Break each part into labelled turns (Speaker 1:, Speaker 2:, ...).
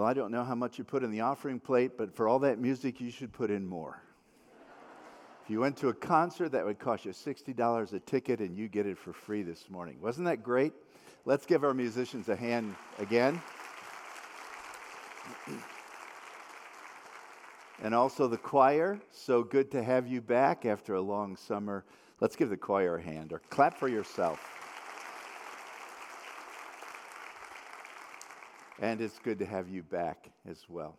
Speaker 1: Well, I don't know how much you put in the offering plate, but for all that music, you should put in more. if you went to a concert, that would cost you $60 a ticket, and you get it for free this morning. Wasn't that great? Let's give our musicians a hand again. and also the choir. So good to have you back after a long summer. Let's give the choir a hand or clap for yourself. And it's good to have you back as well.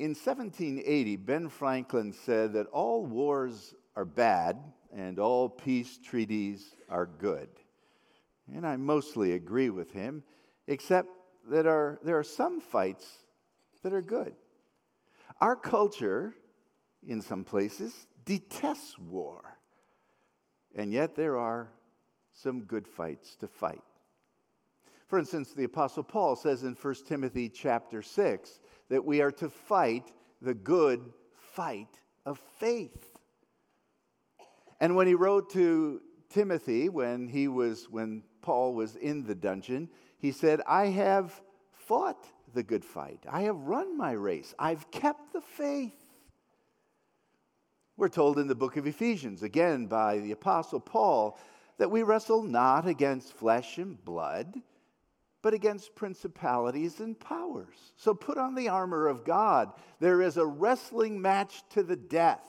Speaker 1: In 1780, Ben Franklin said that all wars are bad and all peace treaties are good. And I mostly agree with him, except that are, there are some fights that are good. Our culture, in some places, detests war. And yet there are some good fights to fight. For instance, the apostle Paul says in 1 Timothy chapter 6 that we are to fight the good fight of faith. And when he wrote to Timothy when he was when Paul was in the dungeon, he said, "I have fought the good fight. I have run my race. I've kept the faith." We're told in the book of Ephesians, again by the apostle Paul, that we wrestle not against flesh and blood, but against principalities and powers. So put on the armor of God. There is a wrestling match to the death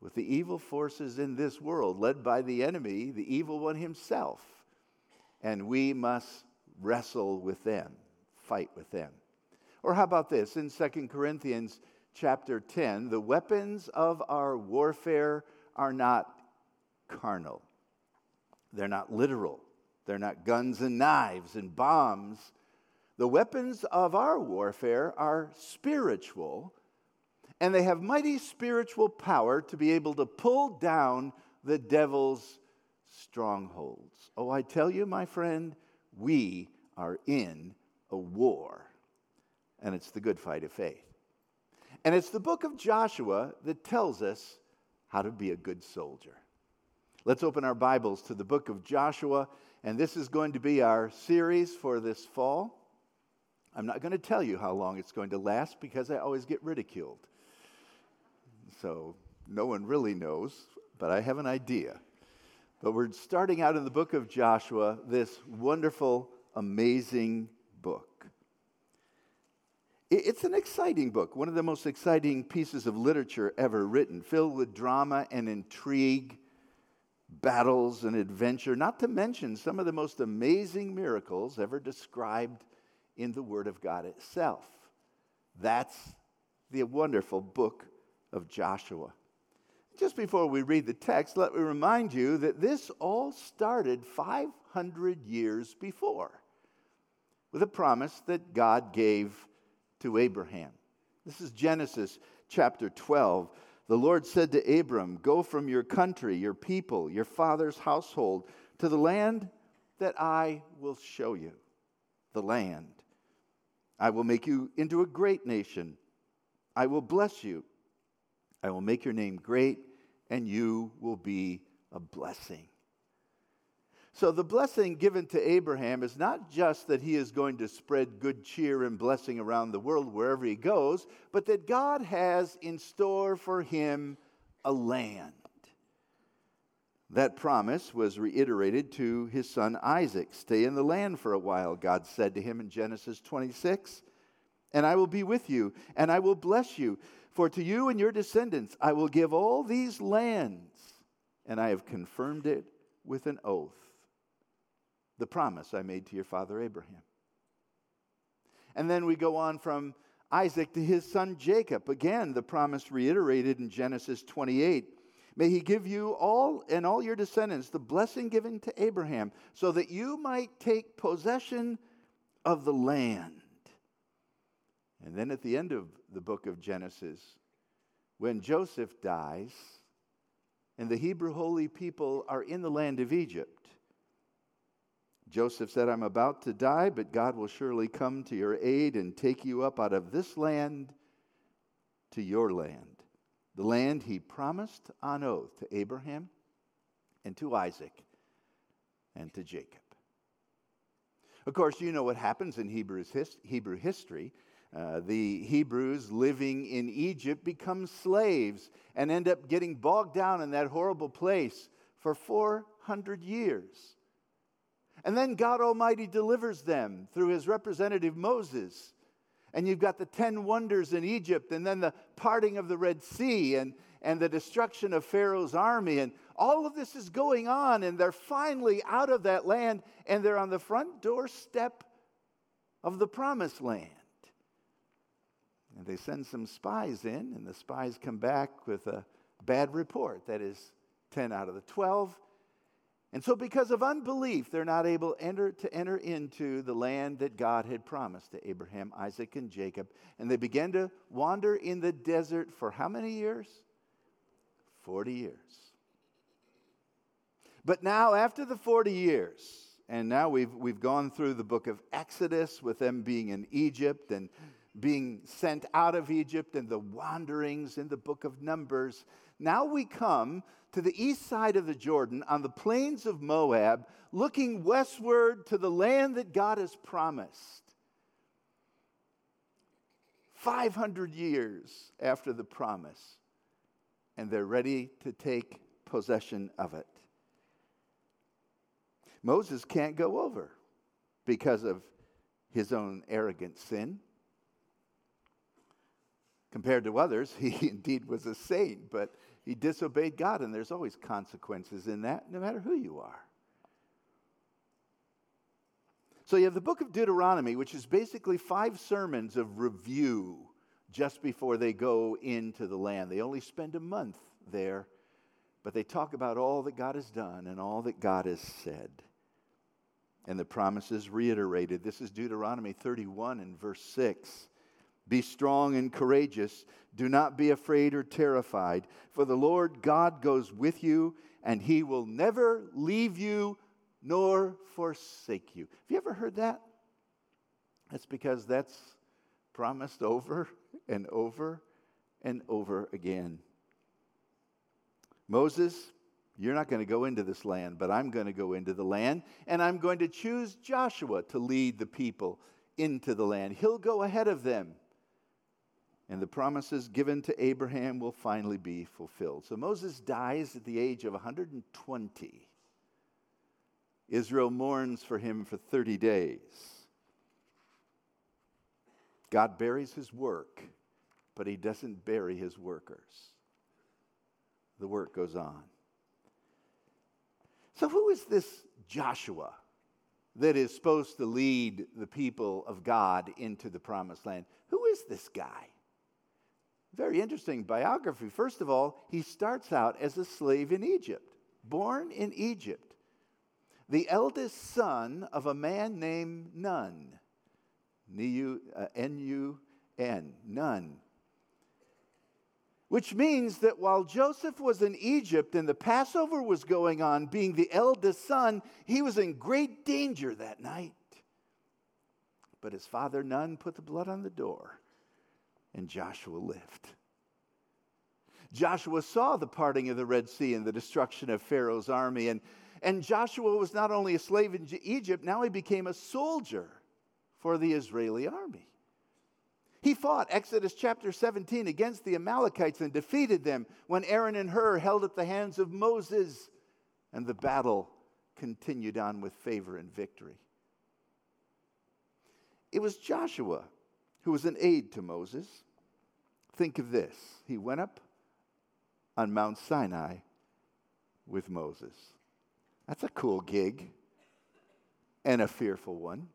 Speaker 1: with the evil forces in this world, led by the enemy, the evil one himself. And we must wrestle with them, fight with them. Or how about this? In 2 Corinthians chapter 10, the weapons of our warfare are not carnal, they're not literal they're not guns and knives and bombs. The weapons of our warfare are spiritual, and they have mighty spiritual power to be able to pull down the devil's strongholds. Oh, I tell you, my friend, we are in a war, and it's the good fight of faith. And it's the book of Joshua that tells us how to be a good soldier. Let's open our Bibles to the book of Joshua and this is going to be our series for this fall. I'm not going to tell you how long it's going to last because I always get ridiculed. So no one really knows, but I have an idea. But we're starting out in the book of Joshua, this wonderful, amazing book. It's an exciting book, one of the most exciting pieces of literature ever written, filled with drama and intrigue battles and adventure, not to mention some of the most amazing miracles ever described in the Word of God itself. That's the wonderful book of Joshua. Just before we read the text, let me remind you that this all started 500 years before with a promise that God gave to Abraham. This is Genesis chapter 12 the Lord said to Abram, Go from your country, your people, your father's household, to the land that I will show you. The land. I will make you into a great nation. I will bless you. I will make your name great, and you will be a blessing. So, the blessing given to Abraham is not just that he is going to spread good cheer and blessing around the world wherever he goes, but that God has in store for him a land. That promise was reiterated to his son Isaac. Stay in the land for a while, God said to him in Genesis 26. And I will be with you, and I will bless you. For to you and your descendants I will give all these lands, and I have confirmed it with an oath the promise I made to your father Abraham. And then we go on from Isaac to his son Jacob. Again, the promise reiterated in Genesis 28. May he give you all and all your descendants the blessing given to Abraham, so that you might take possession of the land. And then at the end of the book of Genesis, when Joseph dies and the Hebrew holy people are in the land of Egypt, Joseph said, I'm about to die, but God will surely come to your aid and take you up out of this land to your land, the land he promised on oath to Abraham and to Isaac and to Jacob. Of course, you know what happens in Hebrews his, Hebrew history. Uh, the Hebrews living in Egypt become slaves and end up getting bogged down in that horrible place for 400 years. And then God Almighty delivers them through his representative Moses. And you've got the 10 wonders in Egypt, and then the parting of the Red Sea, and, and the destruction of Pharaoh's army. And all of this is going on, and they're finally out of that land, and they're on the front doorstep of the promised land. And they send some spies in, and the spies come back with a bad report. That is 10 out of the 12. And so, because of unbelief, they're not able enter, to enter into the land that God had promised to Abraham, Isaac, and Jacob. And they began to wander in the desert for how many years? 40 years. But now, after the 40 years, and now we've, we've gone through the book of Exodus with them being in Egypt and being sent out of Egypt and the wanderings in the book of Numbers. Now we come to the east side of the Jordan on the plains of Moab, looking westward to the land that God has promised. 500 years after the promise, and they're ready to take possession of it. Moses can't go over because of his own arrogant sin. Compared to others, he indeed was a saint, but he disobeyed God, and there's always consequences in that, no matter who you are. So you have the book of Deuteronomy, which is basically five sermons of review just before they go into the land. They only spend a month there, but they talk about all that God has done and all that God has said. And the promises reiterated. This is Deuteronomy 31 and verse 6. Be strong and courageous. Do not be afraid or terrified, for the Lord God goes with you, and he will never leave you nor forsake you. Have you ever heard that? That's because that's promised over and over and over again. Moses, you're not going to go into this land, but I'm going to go into the land, and I'm going to choose Joshua to lead the people into the land. He'll go ahead of them and the promises given to Abraham will finally be fulfilled. So Moses dies at the age of 120. Israel mourns for him for 30 days. God buries his work, but he doesn't bury his workers. The work goes on. So, who is this Joshua that is supposed to lead the people of God into the promised land? Who is this guy? Very interesting biography. First of all, he starts out as a slave in Egypt, born in Egypt, the eldest son of a man named Nun. Uh, N U N, Nun. Which means that while Joseph was in Egypt and the Passover was going on, being the eldest son, he was in great danger that night. But his father Nun put the blood on the door and Joshua lived. Joshua saw the parting of the Red Sea and the destruction of Pharaoh's army. And, and Joshua was not only a slave in Egypt, now he became a soldier for the Israeli army. He fought, Exodus chapter 17, against the Amalekites and defeated them when Aaron and Hur held up the hands of Moses, and the battle continued on with favor and victory. It was Joshua who was an aide to Moses. Think of this he went up on Mount Sinai with Moses. That's a cool gig and a fearful one.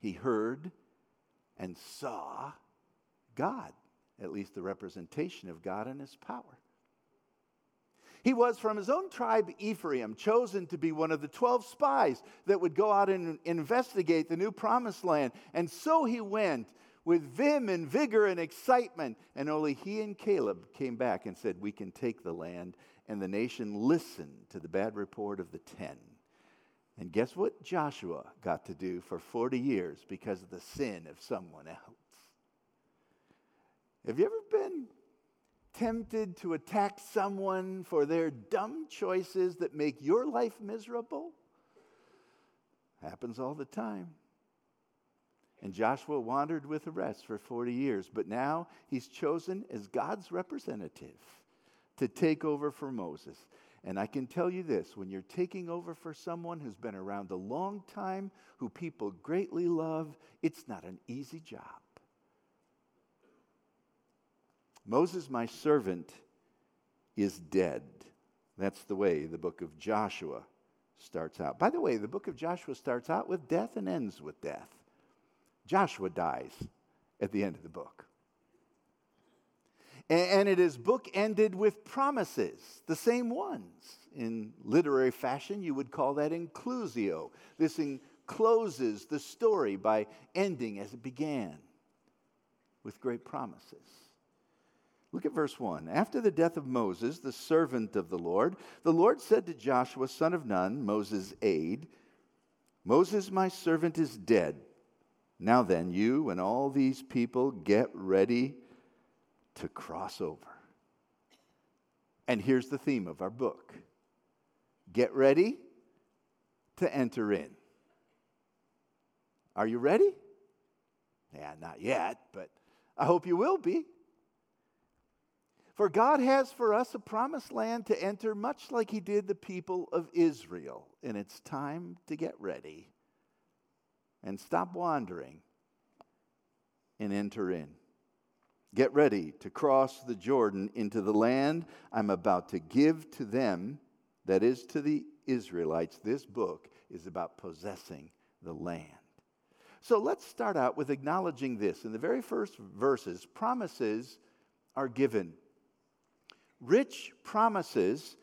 Speaker 1: He heard and saw God, at least the representation of God and his power. He was from his own tribe, Ephraim, chosen to be one of the 12 spies that would go out and investigate the new promised land. And so he went with vim and vigor and excitement. And only he and Caleb came back and said, We can take the land. And the nation listened to the bad report of the 10. And guess what Joshua got to do for 40 years because of the sin of someone else? Have you ever been tempted to attack someone for their dumb choices that make your life miserable? Happens all the time. And Joshua wandered with the rest for 40 years, but now he's chosen as God's representative to take over for Moses. And I can tell you this when you're taking over for someone who's been around a long time, who people greatly love, it's not an easy job. Moses, my servant, is dead. That's the way the book of Joshua starts out. By the way, the book of Joshua starts out with death and ends with death. Joshua dies at the end of the book. And it is bookended with promises, the same ones. In literary fashion, you would call that inclusio. This encloses the story by ending as it began with great promises. Look at verse 1. After the death of Moses, the servant of the Lord, the Lord said to Joshua, son of Nun, Moses' aide, Moses, my servant, is dead. Now then, you and all these people get ready to cross over. And here's the theme of our book get ready to enter in. Are you ready? Yeah, not yet, but I hope you will be. For God has for us a promised land to enter, much like He did the people of Israel. And it's time to get ready and stop wandering and enter in. Get ready to cross the Jordan into the land I'm about to give to them, that is, to the Israelites. This book is about possessing the land. So let's start out with acknowledging this. In the very first verses, promises are given. Rich promises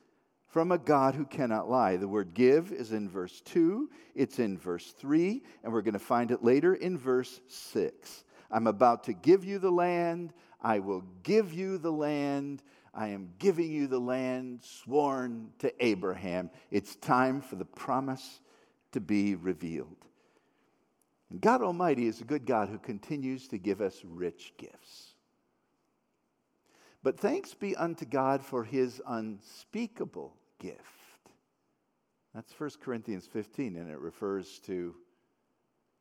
Speaker 1: from a God who cannot lie. The word give is in verse 2, it's in verse 3, and we're going to find it later in verse 6. I'm about to give you the land. I will give you the land. I am giving you the land sworn to Abraham. It's time for the promise to be revealed. And God Almighty is a good God who continues to give us rich gifts. But thanks be unto God for his unspeakable gift. That's 1 Corinthians 15, and it refers to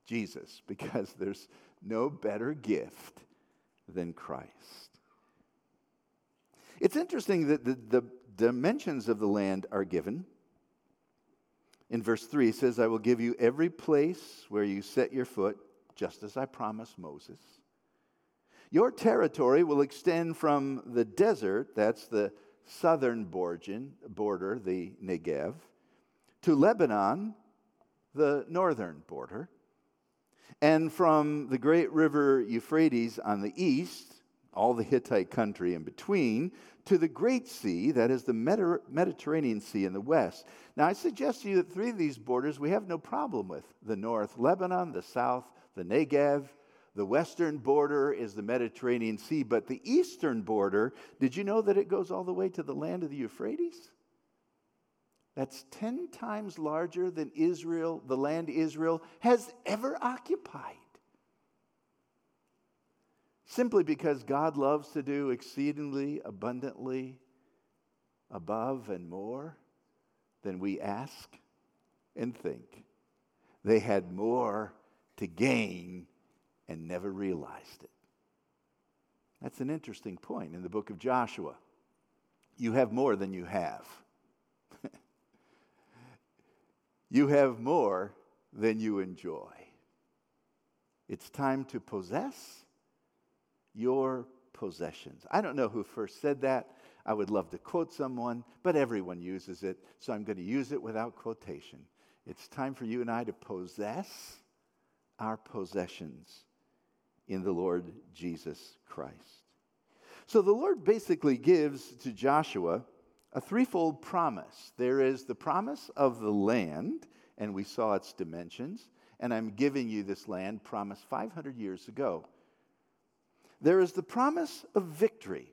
Speaker 1: Jesus because there's no better gift than Christ. It's interesting that the, the dimensions of the land are given. In verse 3, it says, I will give you every place where you set your foot, just as I promised Moses. Your territory will extend from the desert, that's the southern border, the Negev, to Lebanon, the northern border, and from the great river Euphrates on the east, all the Hittite country in between, to the Great Sea, that is the Mediterranean Sea in the west. Now, I suggest to you that three of these borders we have no problem with the north, Lebanon, the south, the Negev, the western border is the Mediterranean Sea, but the eastern border, did you know that it goes all the way to the land of the Euphrates? That's 10 times larger than Israel, the land Israel has ever occupied. Simply because God loves to do exceedingly abundantly above and more than we ask and think. They had more to gain and never realized it. That's an interesting point in the book of Joshua. You have more than you have. you have more than you enjoy. It's time to possess your possessions. I don't know who first said that. I would love to quote someone, but everyone uses it, so I'm going to use it without quotation. It's time for you and I to possess our possessions in the Lord Jesus Christ. So the Lord basically gives to Joshua a threefold promise. There is the promise of the land, and we saw its dimensions, and I'm giving you this land promised 500 years ago. There is the promise of victory.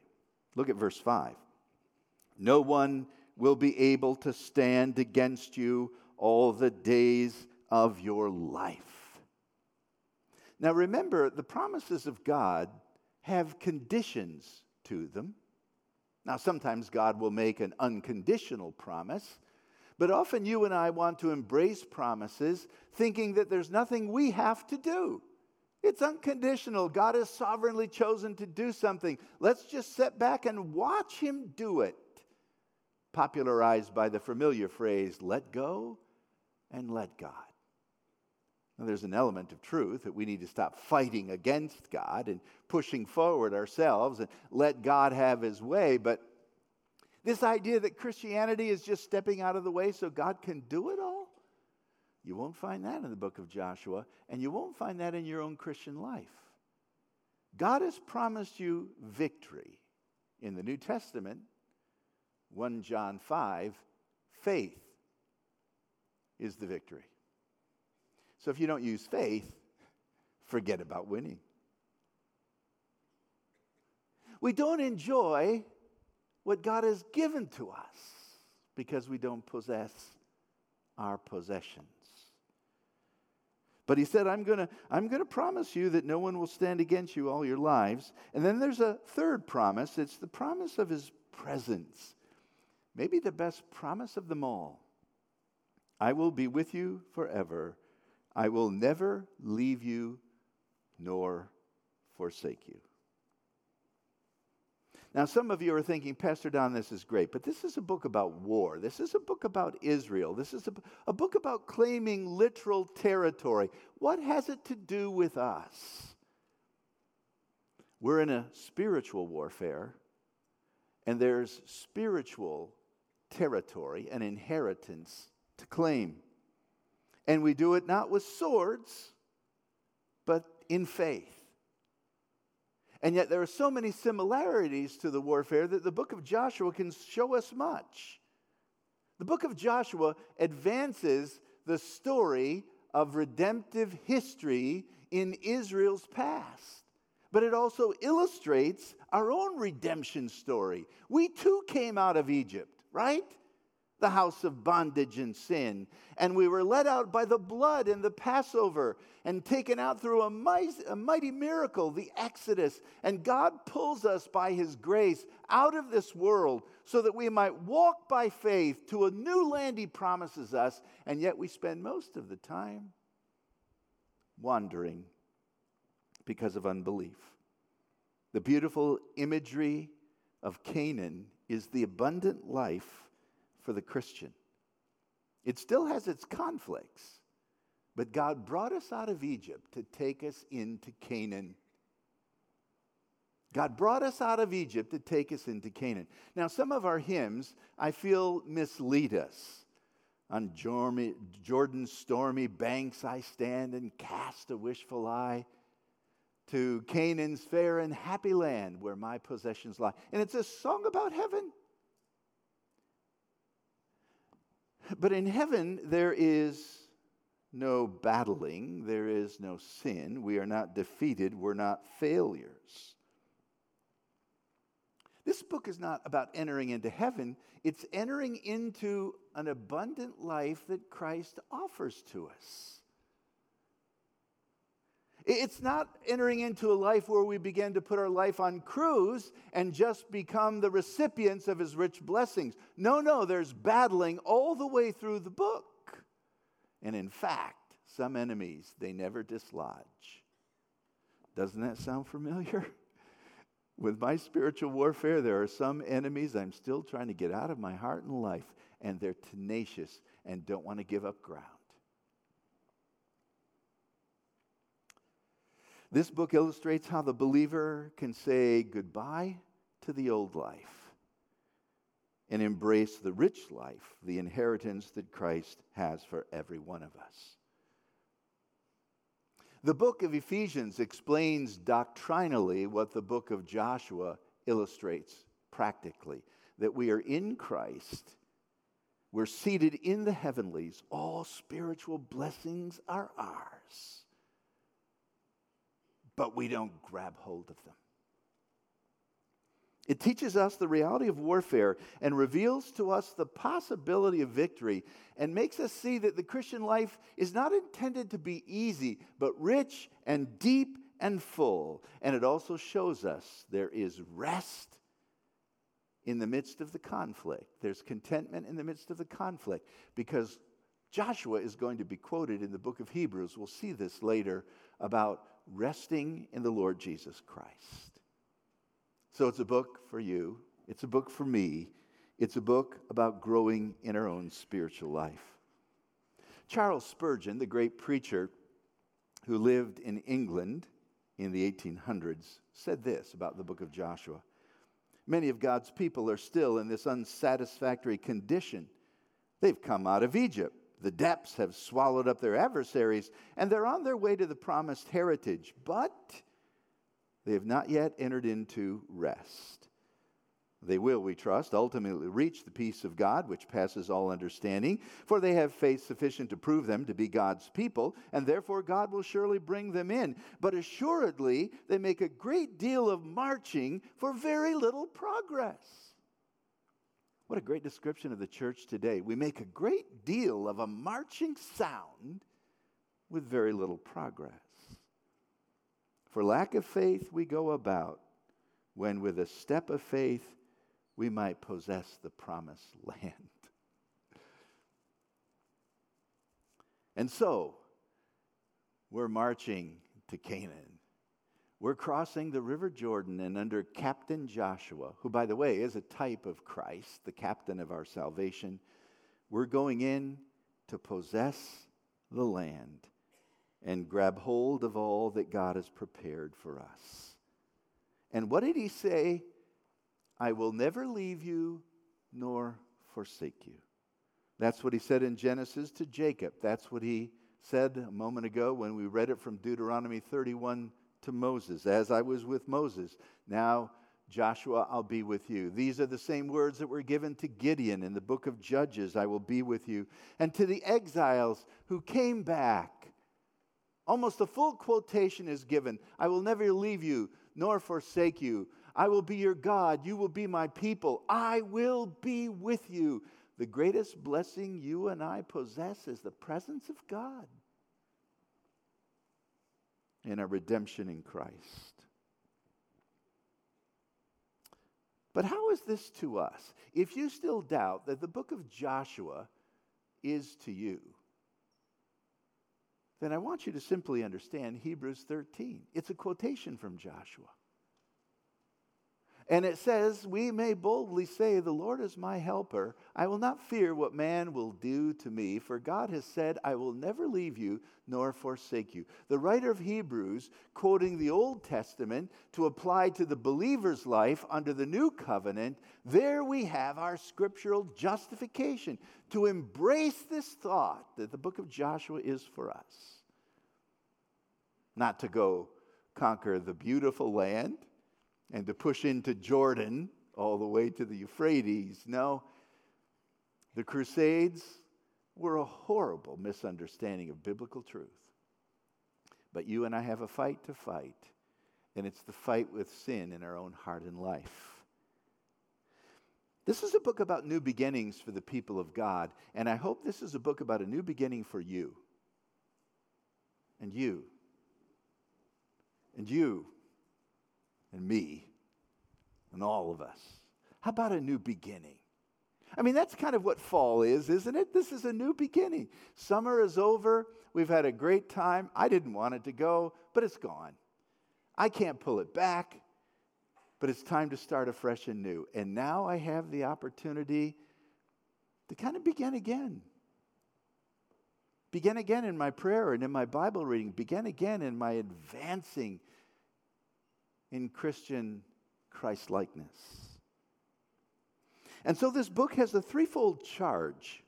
Speaker 1: Look at verse 5. No one will be able to stand against you all the days of your life. Now remember, the promises of God have conditions to them. Now, sometimes God will make an unconditional promise, But often you and I want to embrace promises thinking that there's nothing we have to do. It's unconditional. God has sovereignly chosen to do something. Let's just sit back and watch Him do it. Popularized by the familiar phrase, let go and let God. Now, there's an element of truth that we need to stop fighting against God and pushing forward ourselves and let God have His way. But this idea that Christianity is just stepping out of the way so God can do it all, you won't find that in the book of Joshua, and you won't find that in your own Christian life. God has promised you victory. In the New Testament, 1 John 5, faith is the victory. So if you don't use faith, forget about winning. We don't enjoy what God has given to us because we don't possess our possessions. But he said, I'm going to I'm going to promise you that no one will stand against you all your lives. And then there's a third promise. It's the promise of his presence. Maybe the best promise of them all. I will be with you forever. I will never leave you nor forsake you. Now, some of you are thinking, Pastor Don, this is great, but this is a book about war. This is a book about Israel. This is a, a book about claiming literal territory. What has it to do with us? We're in a spiritual warfare, and there's spiritual territory, an inheritance to claim. And we do it not with swords, but in faith. And yet, there are so many similarities to the warfare that the book of Joshua can show us much. The book of Joshua advances the story of redemptive history in Israel's past, but it also illustrates our own redemption story. We too came out of Egypt, right? The house of bondage and sin. And we were led out by the blood and the Passover and taken out through a mighty, a mighty, miracle, the Exodus. And God pulls us by His grace out of this world so that we might walk by faith to a new land He promises us. And yet we spend most of the time wandering because of unbelief. The beautiful imagery of Canaan is the abundant life for the Christian. It still has its conflicts, but God brought us out of Egypt to take us into Canaan. God brought us out of Egypt to take us into Canaan. Now, some of our hymns, I feel, mislead us. On Jordan's stormy banks I stand and cast a wishful eye to Canaan's fair and happy land where my possessions lie. And it's a song about heaven. But in heaven, there is no battling, there is no sin. We are not defeated, we're not failures. This book is not about entering into heaven, it's entering into an abundant life that Christ offers to us. It's not entering into a life where we begin to put our life on cruise and just become the recipients of his rich blessings. No, no, there's battling all the way through the book. And in fact, some enemies they never dislodge. Doesn't that sound familiar? With my spiritual warfare, there are some enemies I'm still trying to get out of my heart and life, and they're tenacious and don't want to give up ground. This book illustrates how the believer can say goodbye to the old life and embrace the rich life, the inheritance that Christ has for every one of us. The book of Ephesians explains doctrinally what the book of Joshua illustrates practically that we are in Christ, we're seated in the heavenlies, all spiritual blessings are ours but we don't grab hold of them. It teaches us the reality of warfare and reveals to us the possibility of victory and makes us see that the Christian life is not intended to be easy, but rich and deep and full. And it also shows us there is rest in the midst of the conflict. There's contentment in the midst of the conflict because Joshua is going to be quoted in the book of Hebrews. We'll see this later about resting in the Lord Jesus Christ. So it's a book for you, it's a book for me, it's a book about growing in our own spiritual life. Charles Spurgeon, the great preacher who lived in England in the 1800s, said this about the book of Joshua. Many of God's people are still in this unsatisfactory condition. They've come out of Egypt. The depths have swallowed up their adversaries, and they're on their way to the promised heritage, but they have not yet entered into rest. They will, we trust, ultimately reach the peace of God, which passes all understanding, for they have faith sufficient to prove them to be God's people, and therefore God will surely bring them in. But assuredly, they make a great deal of marching for very little progress. What a great description of the church today. We make a great deal of a marching sound with very little progress. For lack of faith, we go about when, with a step of faith, we might possess the promised land. And so, we're marching to Canaan. We're crossing the River Jordan and under Captain Joshua, who, by the way, is a type of Christ, the captain of our salvation, we're going in to possess the land and grab hold of all that God has prepared for us. And what did he say I will never leave you nor forsake you. That's what he said in Genesis to Jacob. That's what he said a moment ago when we read it from Deuteronomy 31 to Moses. As I was with Moses, now Joshua, I'll be with you. These are the same words that were given to Gideon in the book of Judges I will be with you. And to the exiles who came back, almost a full quotation is given I will never leave you nor forsake you. I will be your God. You will be my people. I will be with you. The greatest blessing you and I possess is the presence of God and our redemption in Christ. But how is this to us? If you still doubt that the book of Joshua is to you, then I want you to simply understand Hebrews 13. It's a quotation from Joshua. And it says, We may boldly say, The Lord is my helper. I will not fear what man will do to me, for God has said, I will never leave you nor forsake you. The writer of Hebrews, quoting the Old Testament to apply to the believer's life under the new covenant, there we have our scriptural justification to embrace this thought that the book of Joshua is for us. Not to go conquer the beautiful land and to push into Jordan all the way to the Euphrates. No, the Crusades were a horrible misunderstanding of biblical truth. But you and I have a fight to fight, and it's the fight with sin in our own heart and life. This is a book about new beginnings for the people of God, and I hope this is a book about a new beginning for you. And you. And you and me and all of us. How about a new beginning? I mean, that's kind of what fall is, isn't it? This is a new beginning. Summer is over. We've had a great time. I didn't want it to go, but it's gone. I can't pull it back, but it's time to start afresh and new. And now I have the opportunity to kind of begin again. Begin again in my prayer and in my Bible reading. Begin again in my advancing in Christian Christ likeness. And so this book has a threefold charge,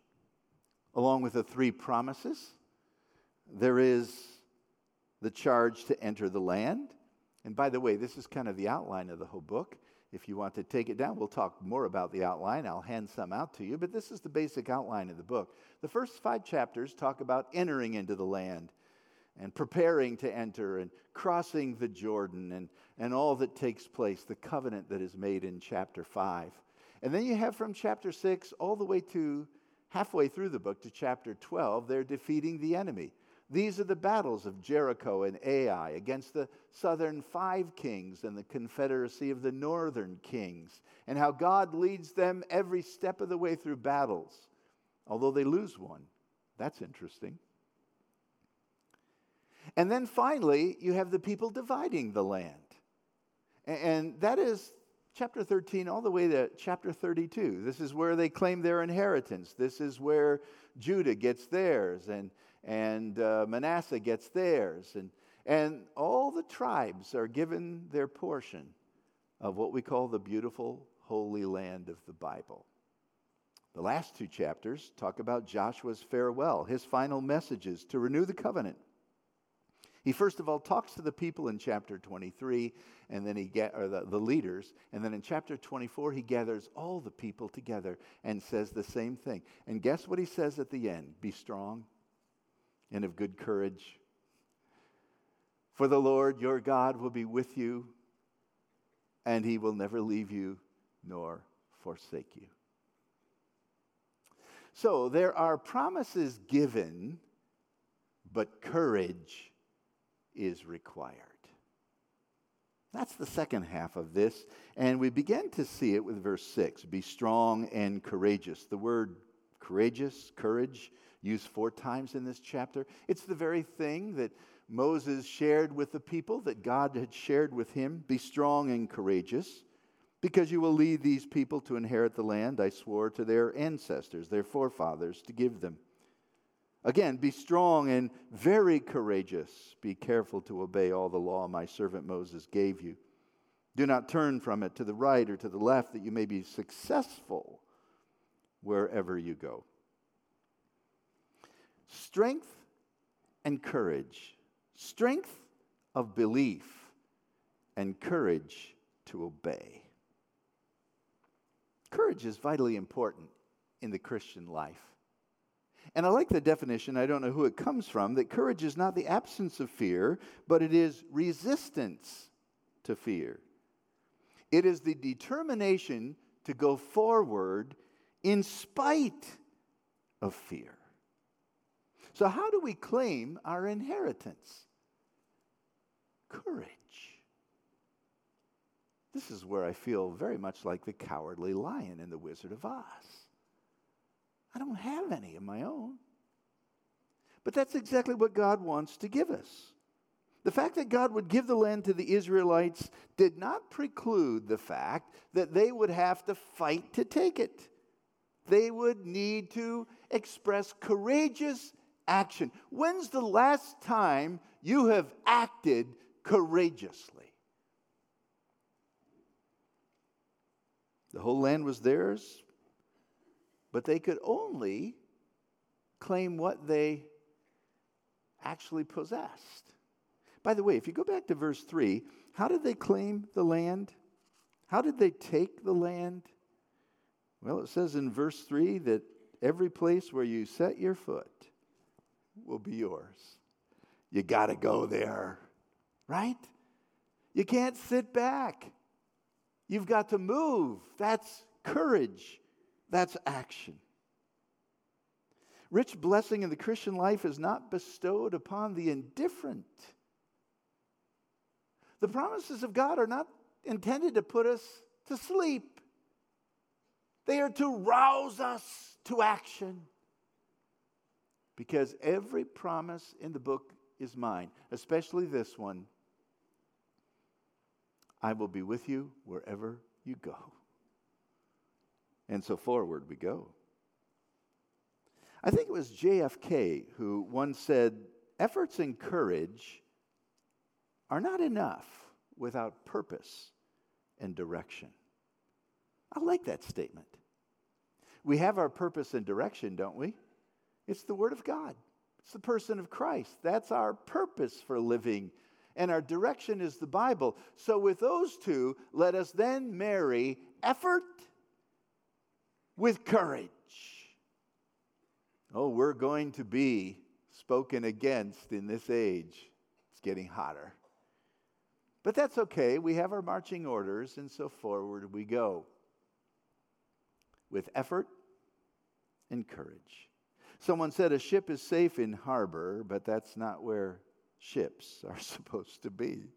Speaker 1: along with the three promises. There is the charge to enter the land. And by the way, this is kind of the outline of the whole book. If you want to take it down, we'll talk more about the outline. I'll hand some out to you, but this is the basic outline of the book. The first five chapters talk about entering into the land and preparing to enter and crossing the Jordan and, and all that takes place, the covenant that is made in chapter 5. And then you have from chapter 6 all the way to halfway through the book to chapter 12, they're defeating the enemy. These are the battles of Jericho and Ai against the southern five kings and the confederacy of the northern kings, and how God leads them every step of the way through battles, although they lose one. That's interesting. And then finally, you have the people dividing the land. And that is chapter 13 all the way to chapter 32. This is where they claim their inheritance. This is where Judah gets theirs and, and uh, Manasseh gets theirs. And, and all the tribes are given their portion of what we call the beautiful holy land of the Bible. The last two chapters talk about Joshua's farewell, his final messages to renew the covenant he first of all talks to the people in chapter 23, and then he get or the, the leaders, and then in chapter 24 he gathers all the people together and says the same thing. And guess what he says at the end? Be strong and of good courage. For the Lord your God will be with you, and he will never leave you nor forsake you. So there are promises given, but courage is required. That's the second half of this. And we begin to see it with verse 6 be strong and courageous. The word courageous, courage, used four times in this chapter. It's the very thing that Moses shared with the people, that God had shared with him. Be strong and courageous, because you will lead these people to inherit the land I swore to their ancestors, their forefathers, to give them. Again, be strong and very courageous. Be careful to obey all the law my servant Moses gave you. Do not turn from it to the right or to the left, that you may be successful wherever you go. Strength and courage. Strength of belief and courage to obey. Courage is vitally important in the Christian life. And I like the definition, I don't know who it comes from, that courage is not the absence of fear, but it is resistance to fear. It is the determination to go forward in spite of fear. So, how do we claim our inheritance? Courage. This is where I feel very much like the cowardly lion in The Wizard of Oz. I don't have any of my own. But that's exactly what God wants to give us. The fact that God would give the land to the Israelites did not preclude the fact that they would have to fight to take it. They would need to express courageous action. When's the last time you have acted courageously? The whole land was theirs, but they could only claim what they actually possessed. By the way, if you go back to verse 3, how did they claim the land? How did they take the land? Well, it says in verse 3 that every place where you set your foot will be yours. You got to go there, right? You can't sit back. You've got to move. That's courage. That's action. Rich blessing in the Christian life is not bestowed upon the indifferent. The promises of God are not intended to put us to sleep, they are to rouse us to action. Because every promise in the book is mine, especially this one I will be with you wherever you go. And so forward we go. I think it was JFK who once said, efforts and courage are not enough without purpose and direction. I like that statement. We have our purpose and direction, don't we? It's the Word of God, it's the person of Christ. That's our purpose for living. And our direction is the Bible. So, with those two, let us then marry effort with courage. Oh, we're going to be spoken against in this age. It's getting hotter. But that's okay. We have our marching orders, and so forward we go with effort and courage. Someone said a ship is safe in harbor, but that's not where ships are supposed to be.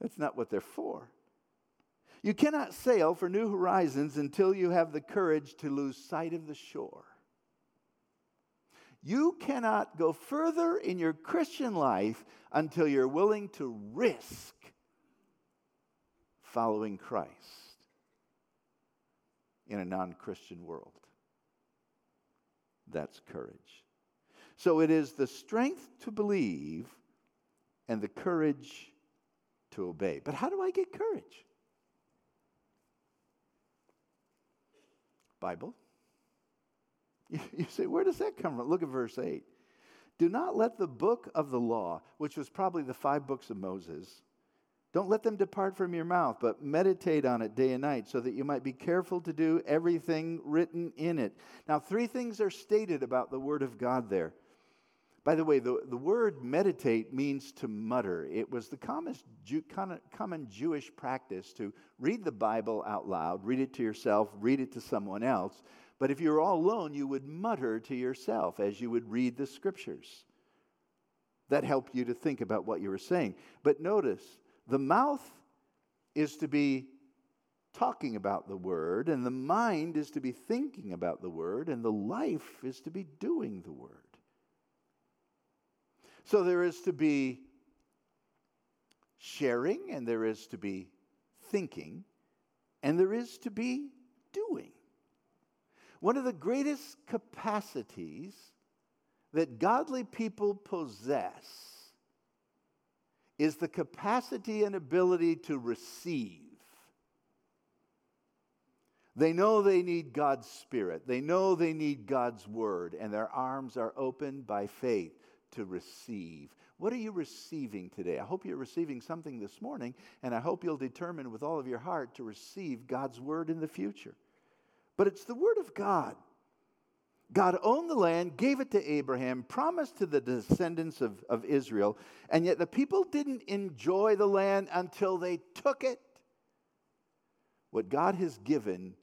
Speaker 1: That's not what they're for. You cannot sail for new horizons until you have the courage to lose sight of the shore. You cannot go further in your Christian life until you're willing to risk following Christ in a non Christian world. That's courage. So it is the strength to believe and the courage to obey. But how do I get courage? Bible. You say, where does that come from? Look at verse 8. Do not let the book of the law, which was probably the five books of Moses, don't let them depart from your mouth, but meditate on it day and night, so that you might be careful to do everything written in it. Now, three things are stated about the Word of God there. By the way, the, the word meditate means to mutter. It was the common, common Jewish practice to read the Bible out loud, read it to yourself, read it to someone else. But if you were all alone, you would mutter to yourself as you would read the scriptures. That helped you to think about what you were saying. But notice, the mouth is to be talking about the word, and the mind is to be thinking about the word, and the life is to be doing the word. So there is to be sharing, and there is to be thinking, and there is to be doing. One of the greatest capacities that godly people possess is the capacity and ability to receive. They know they need God's Spirit. They know they need God's Word, and their arms are open by faith to receive. What are you receiving today? I hope you're receiving something this morning, and I hope you'll determine with all of your heart to receive God's Word in the future. But it's the Word of God God owned the land, gave it to Abraham, promised to the descendants of, of Israel, and yet the people didn't enjoy the land until they took it. What God has given,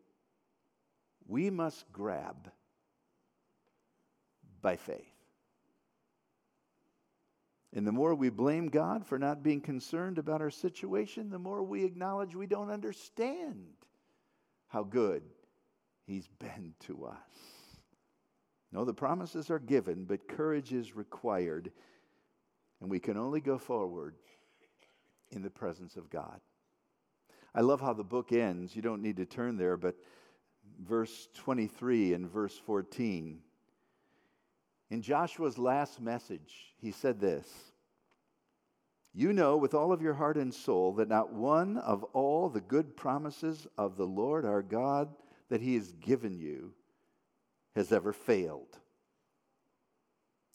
Speaker 1: we must grab by faith. And the more we blame God for not being concerned about our situation, the more we acknowledge we don't understand how good He's been to us. No, the promises are given, but courage is required. And we can only go forward in the presence of God. I love how the book ends. You don't need to turn there, but verse 23 and verse 14. In Joshua's last message, he said this You know with all of your heart and soul that not one of all the good promises of the Lord our God that he has given you has ever failed.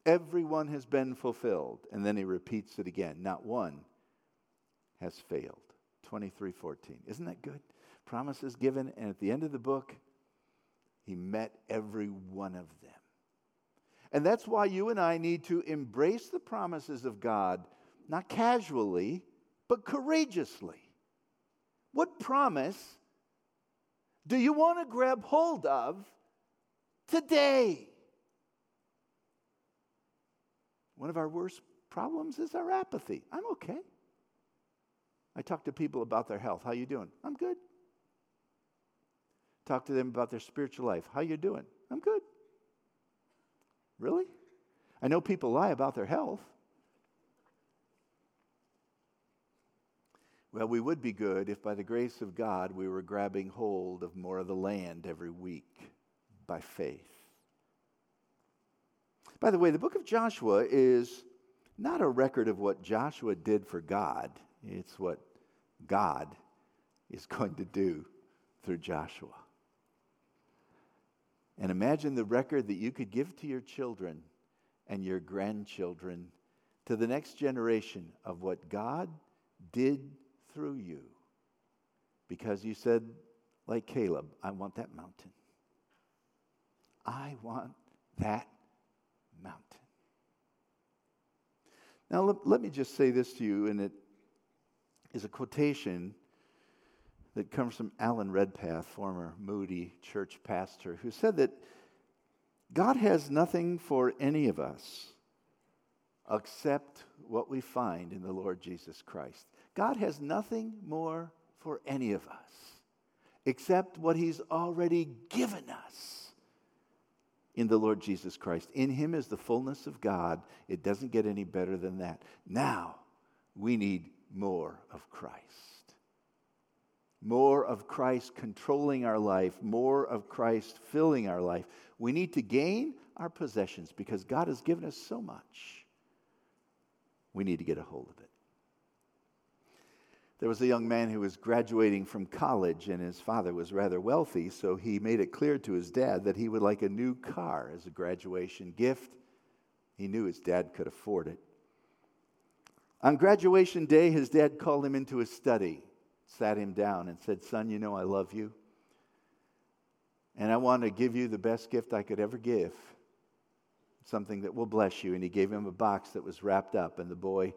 Speaker 1: Everyone has been fulfilled. And then he repeats it again. Not one has failed. 23:14. Isn't that good? Promises given and at the end of the book he met every one of them. And that's why you and I need to embrace the promises of God not casually, but courageously. What promise do you want to grab hold of today. One of our worst problems is our apathy. I'm okay. I talk to people about their health. How you doing? I'm good. Talk to them about their spiritual life. How you doing? I'm good. Really? I know people lie about their health. Well, we would be good if by the grace of God we were grabbing hold of more of the land every week by faith. By the way, the book of Joshua is not a record of what Joshua did for God, it's what God is going to do through Joshua. And imagine the record that you could give to your children and your grandchildren to the next generation of what God did through you. Because you said, like Caleb, I want that mountain. I want that mountain. Now, let, let me just say this to you, and it is a quotation that comes from Alan Redpath, former Moody church pastor, who said that God has nothing for any of us except what we find in the Lord Jesus Christ. God has nothing more for any of us except what He's already given us in the Lord Jesus Christ. In Him is the fullness of God. It doesn't get any better than that. Now, we need more of Christ. More of Christ controlling our life, more of Christ filling our life. We need to gain our possessions because God has given us so much. We need to get a hold of it. There was a young man who was graduating from college, and his father was rather wealthy, so he made it clear to his dad that he would like a new car as a graduation gift. He knew his dad could afford it. On graduation day, his dad called him into his study, sat him down, and said, Son, you know I love you. And I want to give you the best gift I could ever give something that will bless you. And he gave him a box that was wrapped up, and the boy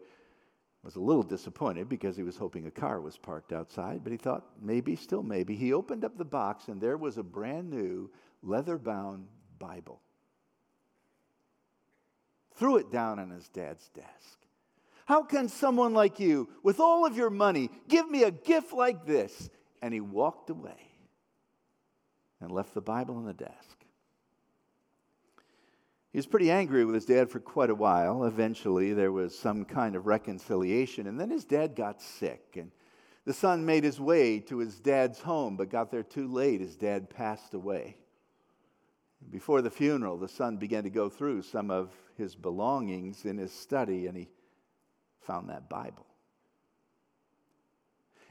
Speaker 1: was a little disappointed because he was hoping a car was parked outside, but he thought maybe, still maybe. He opened up the box and there was a brand new leather bound Bible. Threw it down on his dad's desk. How can someone like you, with all of your money, give me a gift like this? And he walked away and left the Bible on the desk. He was pretty angry with his dad for quite a while. Eventually, there was some kind of reconciliation, and then his dad got sick, and the son made his way to his dad's home, but got there too late. His dad passed away. Before the funeral, the son began to go through some of his belongings in his study, and he found that Bible.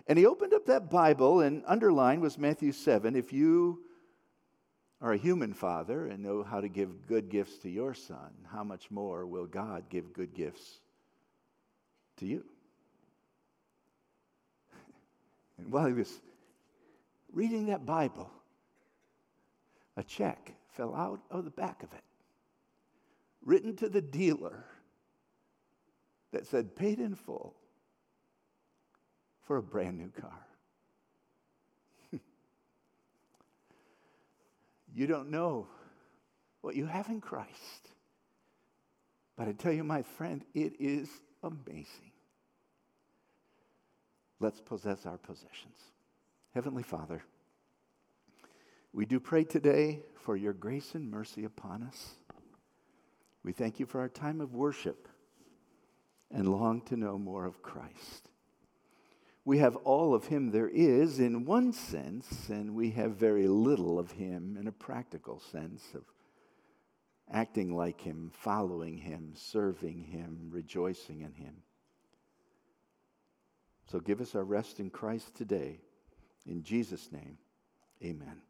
Speaker 1: And he opened up that Bible, and underlined was Matthew 7 If you are a human father and know how to give good gifts to your son, how much more will God give good gifts to you? And while he was reading that Bible, a check fell out of the back of it, written to the dealer that said, paid in full for a brand new car. You don't know what you have in Christ. But I tell you, my friend, it is amazing. Let's possess our possessions. Heavenly Father, we do pray today for your grace and mercy upon us. We thank you for our time of worship and long to know more of Christ we have all of him there is in one sense, and we have very little of him in a practical sense of acting like him, following him, serving him, rejoicing in him. So give us our rest in Christ today. In Jesus' name, amen.